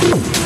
Peace.